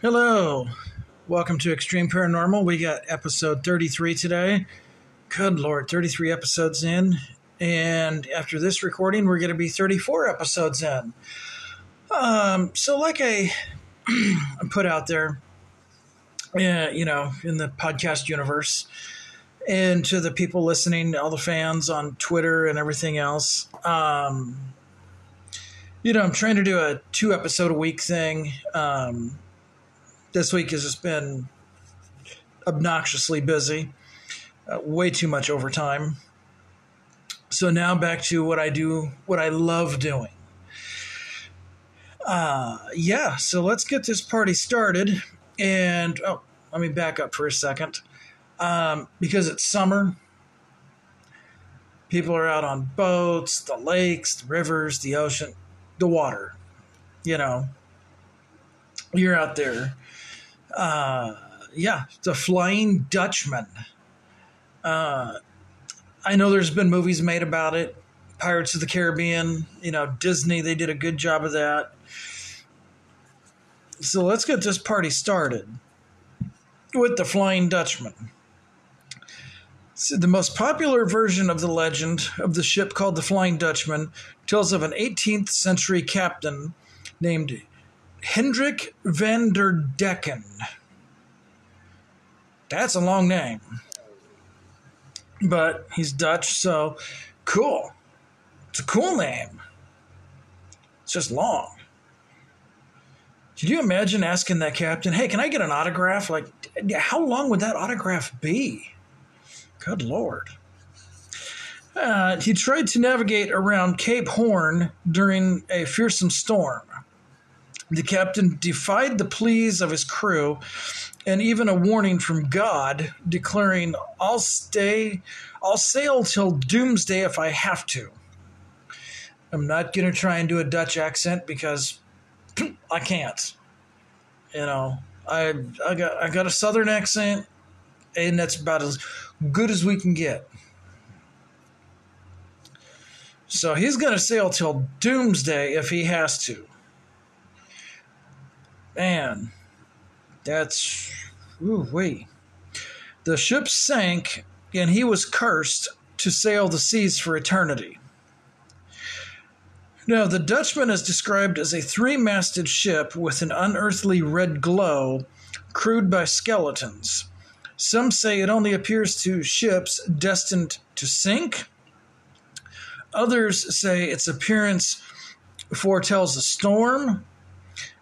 Hello. Welcome to Extreme Paranormal. We got episode 33 today. Good Lord, 33 episodes in. And after this recording, we're going to be 34 episodes in. Um, so, like I put out there, uh, you know, in the podcast universe, and to the people listening, all the fans on Twitter and everything else, um, you know, I'm trying to do a two episode a week thing. Um, this week has just been obnoxiously busy, uh, way too much overtime. So now back to what I do, what I love doing. Uh, yeah, so let's get this party started. And oh, let me back up for a second. Um, because it's summer, people are out on boats, the lakes, the rivers, the ocean, the water. You know, you're out there uh, yeah, the Flying Dutchman. Uh, I know there's been movies made about it. Pirates of the Caribbean, you know, Disney, they did a good job of that. So let's get this party started with the Flying Dutchman. So the most popular version of the legend of the ship called the Flying Dutchman tells of an 18th century captain named Hendrik van der Decken. That's a long name. But he's Dutch, so cool. It's a cool name. It's just long. Could you imagine asking that captain, hey, can I get an autograph? Like, how long would that autograph be? Good Lord. Uh, he tried to navigate around Cape Horn during a fearsome storm. The captain defied the pleas of his crew and even a warning from God declaring, I'll stay, I'll sail till doomsday if I have to. I'm not going to try and do a Dutch accent because I can't. You know, I, I got I got a southern accent and that's about as good as we can get. So he's going to sail till doomsday if he has to. Man, that's. Ooh. The ship sank, and he was cursed to sail the seas for eternity. Now, the Dutchman is described as a three masted ship with an unearthly red glow, crewed by skeletons. Some say it only appears to ships destined to sink. Others say its appearance foretells a storm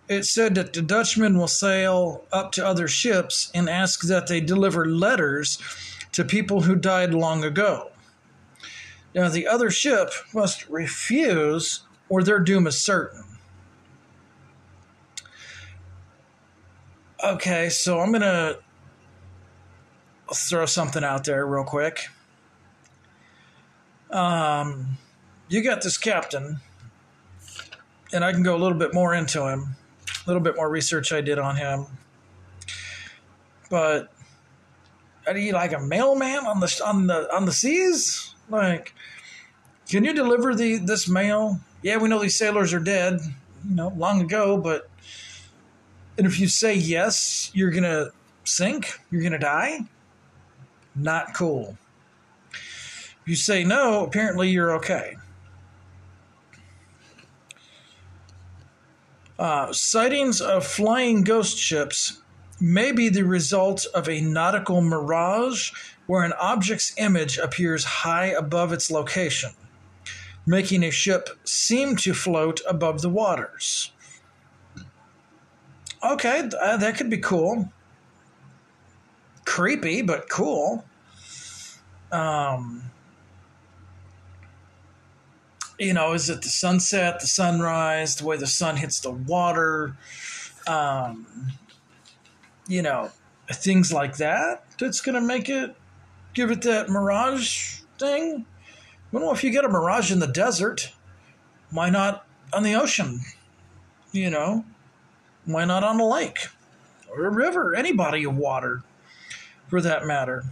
it said that the Dutchman will sail up to other ships and ask that they deliver letters to people who died long ago. Now, the other ship must refuse, or their doom is certain. Okay, so I'm going to throw something out there real quick. Um, you got this captain, and I can go a little bit more into him little bit more research I did on him. But are you like a mailman on the on the on the seas? Like, can you deliver the this mail? Yeah, we know these sailors are dead, you know, long ago. But and if you say yes, you're gonna sink. You're gonna die. Not cool. You say no, apparently you're okay. Uh, sightings of flying ghost ships may be the result of a nautical mirage where an object's image appears high above its location, making a ship seem to float above the waters. Okay, uh, that could be cool. Creepy, but cool. Um, you know, is it the sunset, the sunrise, the way the sun hits the water, um, you know, things like that that's going to make it, give it that mirage thing. Well, if you get a mirage in the desert, why not on the ocean? You know, why not on a lake or a river, any body of water for that matter?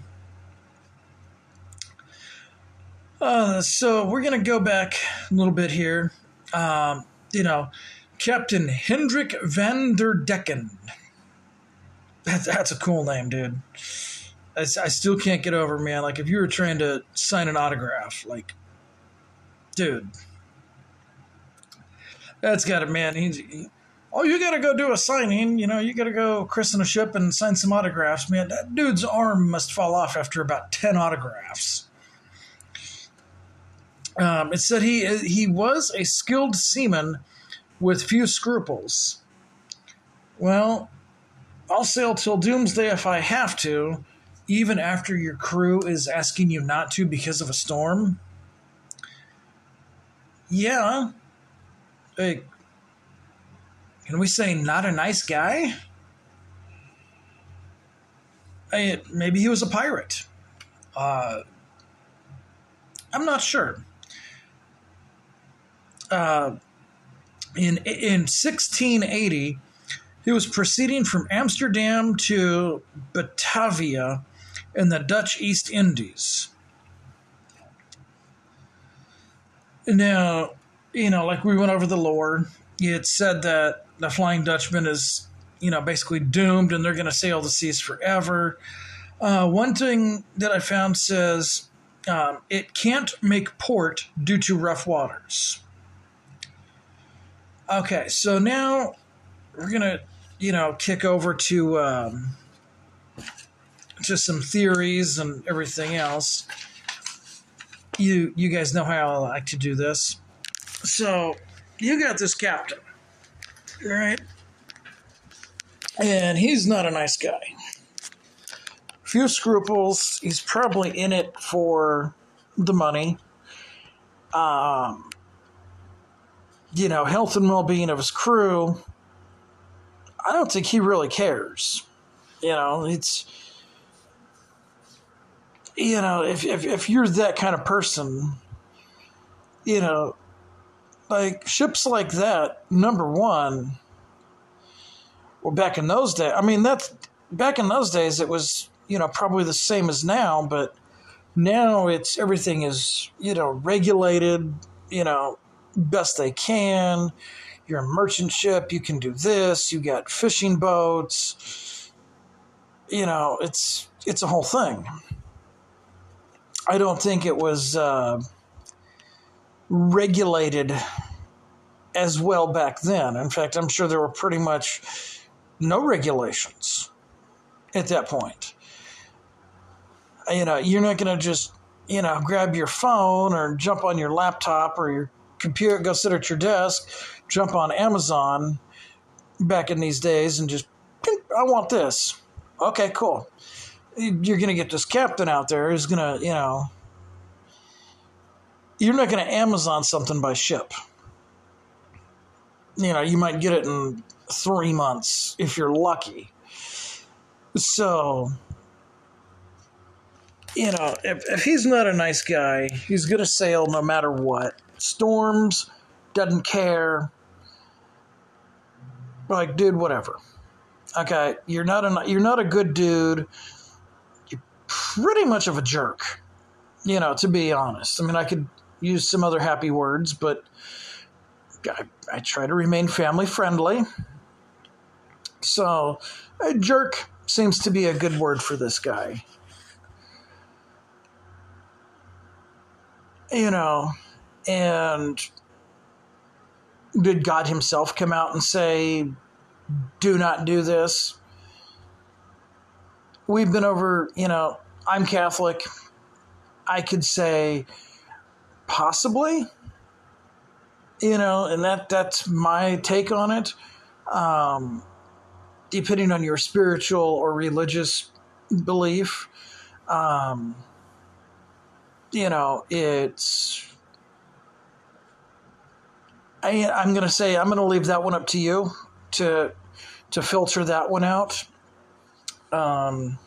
Uh, so we're going to go back a little bit here. Um, you know, Captain Hendrik van der Decken. That's, a cool name, dude. I, I still can't get over, man. Like, if you were trying to sign an autograph, like, dude, that's got it, man. He's, he, oh, you got to go do a signing. You know, you got to go christen a ship and sign some autographs, man. That dude's arm must fall off after about 10 autographs. Um, it said he he was a skilled seaman with few scruples. Well, I'll sail till doomsday if I have to, even after your crew is asking you not to because of a storm. Yeah. Hey, can we say not a nice guy? Hey, maybe he was a pirate. Uh, I'm not sure. Uh, in in 1680, he was proceeding from Amsterdam to Batavia in the Dutch East Indies. Now, you know, like we went over the lore, it said that the Flying Dutchman is, you know, basically doomed and they're going to sail the seas forever. Uh, one thing that I found says um, it can't make port due to rough waters. Okay, so now we're to, you know, kick over to. Um, just some theories and everything else. You you guys know how I like to do this. So you got this captain, right? And he's not a nice guy. Few scruples. He's probably in it for the money. Um, you know, health and well being of his crew. I don't think he really cares. You know, it's you know, if, if, if you're that kind of person, you know, like ships like that, number one, well, back in those days, I mean, that's back in those days, it was, you know, probably the same as now, but now it's everything is, you know, regulated, you know, best they can. You're a merchant ship, you can do this, you got fishing boats, you know, it's, it's a whole thing. I don't think it was uh, regulated as well back then. In fact, I'm sure there were pretty much no regulations at that point. You know, you're not going to just, you know, grab your phone or jump on your laptop or your computer, go sit at your desk, jump on Amazon back in these days and just, I want this. Okay, cool you're going to get this captain out there who's going to, you know, you're not going to Amazon something by ship. You know, you might get it in three months if you're lucky. So, you know, if, if he's not a nice guy, he's going to sail no matter what. Storms, doesn't care. Like, dude, whatever. Okay, you're not a you're not a good dude You're pretty much of a jerk, you know, to be honest. I mean, I could use some other happy words, but I, I try to remain family friendly. So, a jerk seems to be a good word for this guy. You know, and did God Himself come out and say, do not do this? we've been over, you know, I'm Catholic. I could say possibly, you know, and that that's my take on it. Um, depending on your spiritual or religious belief, um, you know, it's. I, I'm going to say I'm going to leave that one up to you to to filter that one out. Um,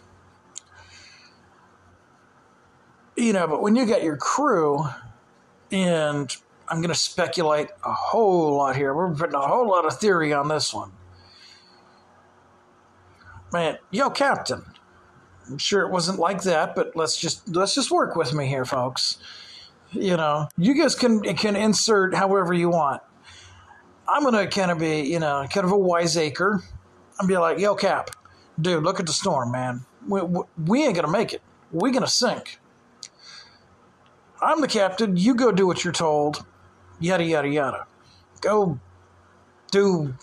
you know, but when you get your crew, and I'm going to speculate a whole lot here. We're putting a whole lot of theory on this one. Man, yo, Captain. I'm sure it wasn't like that, but let's just let's just work with me here, folks. You know, you guys can can insert however you want. I'm gonna kind of be, you know, kind of a wiseacre. I'm be like, yo, Cap, dude, look at the storm, man. We, we, we ain't gonna make it. we gonna sink. I'm the captain. You go do what you're told. Yada yada yada. Go do.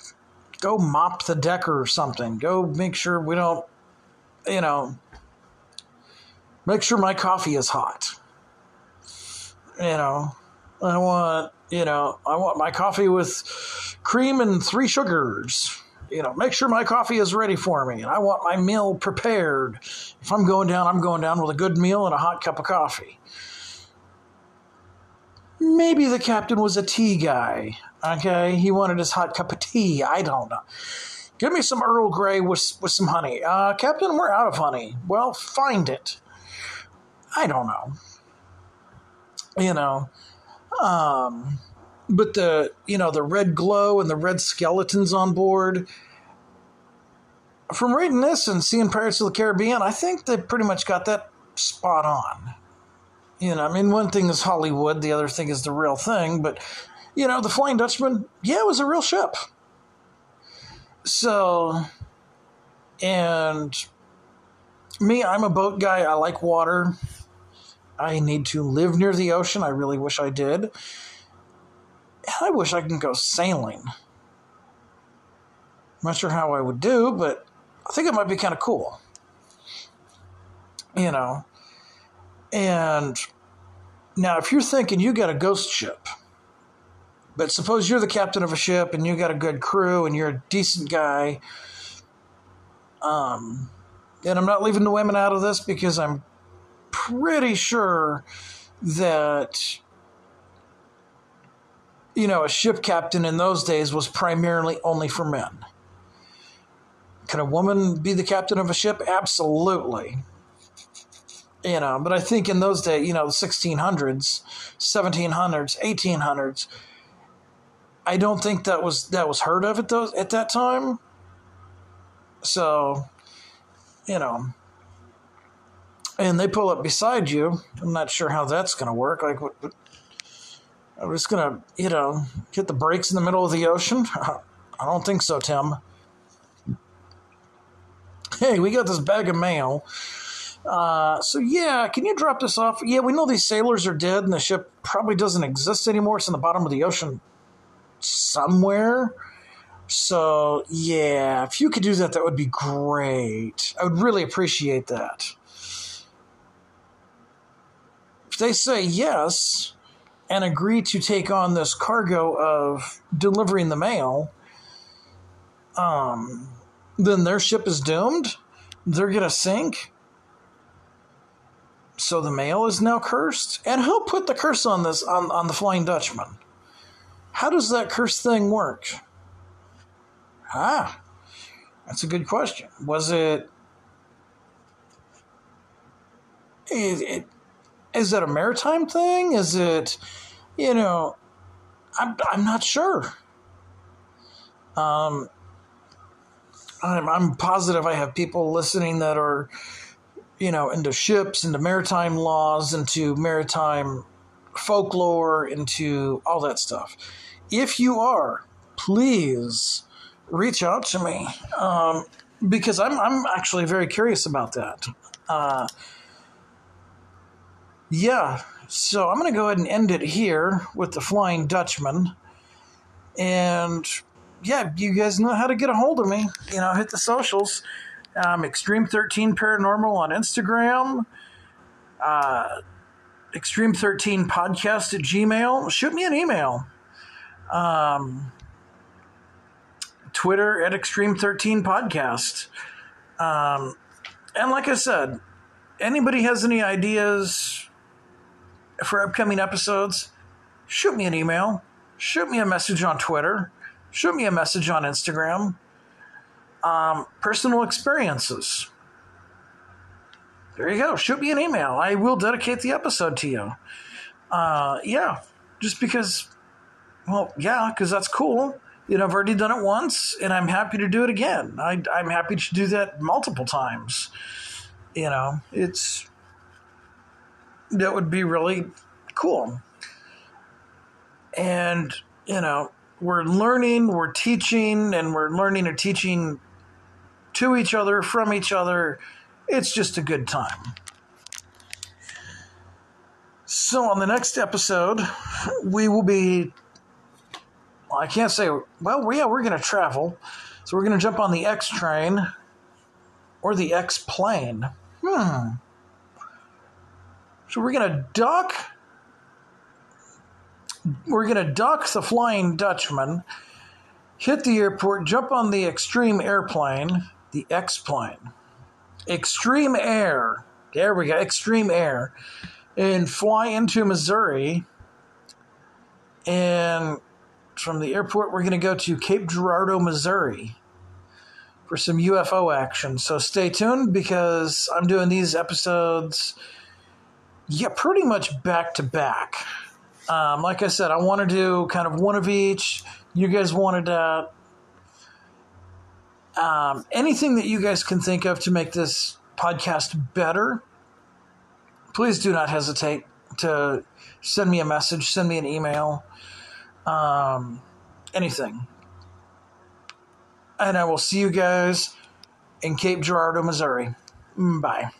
Go mop the deck or something. Go make sure we don't. You know. Make sure my coffee is hot. You know, I want. You know, I want my coffee with cream and three sugars you know, make sure my coffee is ready for me and I want my meal prepared. If I'm going down, I'm going down with a good meal and a hot cup of coffee. Maybe the captain was a tea guy. Okay, he wanted his hot cup of tea. I don't know. Give me some Earl Grey with, with some honey. Uh, Captain, we're out of honey. Well, find it. I don't know. You know, um, but the you know the red glow and the red skeletons on board. From reading this and seeing Pirates of the Caribbean, I think they pretty much got that spot on. You know, I mean, one thing is Hollywood, the other thing is the real thing. But you know, the Flying Dutchman, yeah, it was a real ship. So, and me, I'm a boat guy. I like water. I need to live near the ocean. I really wish I did. I wish I can go sailing. I'm not sure how I would do, but I think it might be kind of cool. You know, and now if you're thinking you got a ghost ship, but suppose you're the captain of a ship and you got a good crew and you're a decent guy, um, and I'm not leaving the women out of this because I'm pretty sure that you know, a ship captain in those days was primarily only for men. Can a woman be the captain of a ship? Absolutely. You know, but I think in those days, you know, the 1600s, 1700s, 1800s, I don't think that was that was heard of at those at that time. So, you know, and they pull up beside you. I'm not sure how that's going to work. Like, what, I'm just gonna, you know, hit the brakes in the middle of the ocean? I don't think so, Tim. Hey, we got this bag of mail. Uh, so yeah, can you drop this off? Yeah, we know these sailors are dead, and the ship probably doesn't exist anymore. It's in the bottom of the ocean somewhere. So yeah, if you could do that, that would be great. I would really appreciate that. If they say yes, and agree to take on this cargo of delivering the mail, um, then their ship is doomed. They're going to sink. So the mail is now cursed. And who put the curse on this on, on the Flying Dutchman? How does that curse thing work? Ah, that's a good question. Was it, it, it is it a maritime thing? Is it you know, I'm I'm not sure. Um, I'm I'm positive I have people listening that are, you know, into ships, into maritime laws, into maritime folklore, into all that stuff. If you are, please reach out to me um, because I'm I'm actually very curious about that. Uh, yeah, so I'm going to go ahead and end it here with the Flying Dutchman. And yeah, you guys know how to get a hold of me. You know, hit the socials. Um, Extreme 13 Paranormal on Instagram. Uh, Extreme 13 Podcast at Gmail. Shoot me an email. Um, Twitter at Extreme 13 Podcast. Um, and like I said, anybody has any ideas for upcoming episodes, shoot me an email, shoot me a message on Twitter, shoot me a message on Instagram. Um, personal experiences. There you go. Shoot me an email. I will dedicate the episode to you. Uh, yeah, just because, well, yeah, because that's cool. You know, I've already done it once, and I'm happy to do it again. I, I'm happy to do that multiple times. You know, it's that would be really cool. And, you know, we're learning, we're teaching, and we're learning and teaching to each other, from each other. It's just a good time. So, on the next episode, we will be. I can't say. Well, yeah, we're going to travel. So, we're going to jump on the X train or the X plane. Hmm. So, we're going to dock. We're going to dock the Flying Dutchman, hit the airport, jump on the Extreme airplane, the X plane. Extreme Air. There we go, Extreme Air and fly into Missouri. And from the airport, we're going to go to Cape Girardeau, Missouri for some UFO action. So stay tuned because I'm doing these episodes, yeah, pretty much back to back. Um, like I said, I want to do kind of one of each. You guys wanted that. Um, anything that you guys can think of to make this podcast better please do not hesitate to send me a message, send me an email, um, anything. And I will see you guys in Cape Girardeau, Missouri. Bye.